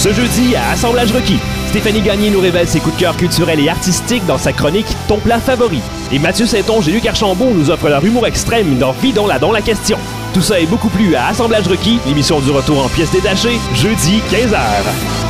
Ce jeudi, à Assemblage requis, Stéphanie Gagné nous révèle ses coups de cœur culturels et artistiques dans sa chronique Ton plat favori. Et Mathieu Saintonge et Luc Archambault nous offrent leur humour extrême dans Vidon la dans la question. Tout ça est beaucoup plus à Assemblage requis, l'émission du retour en pièces détachées, jeudi 15h.